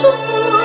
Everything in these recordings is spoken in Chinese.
说。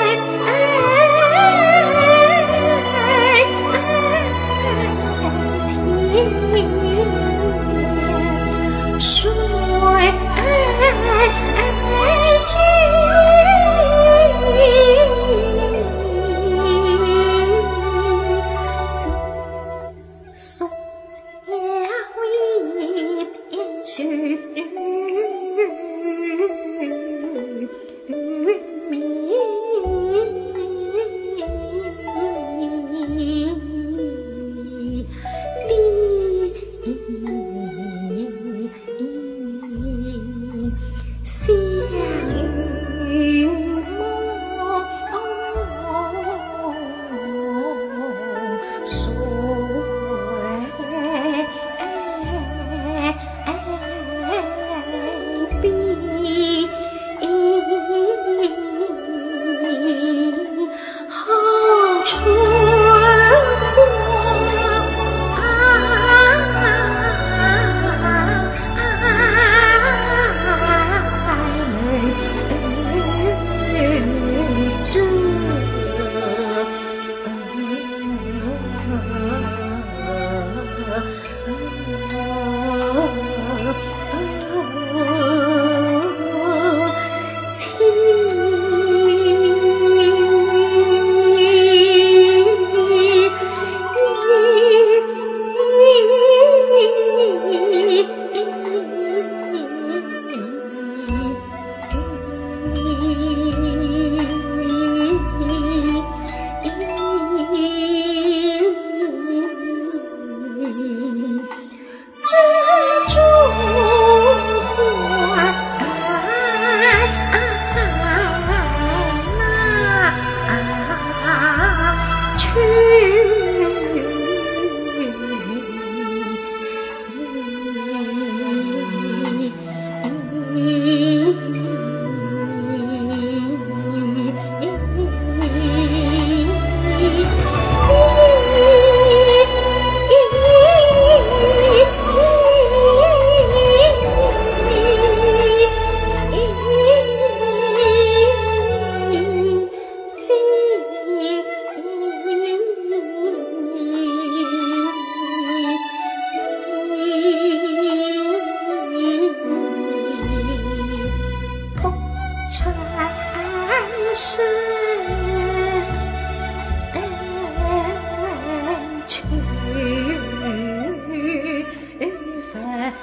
天。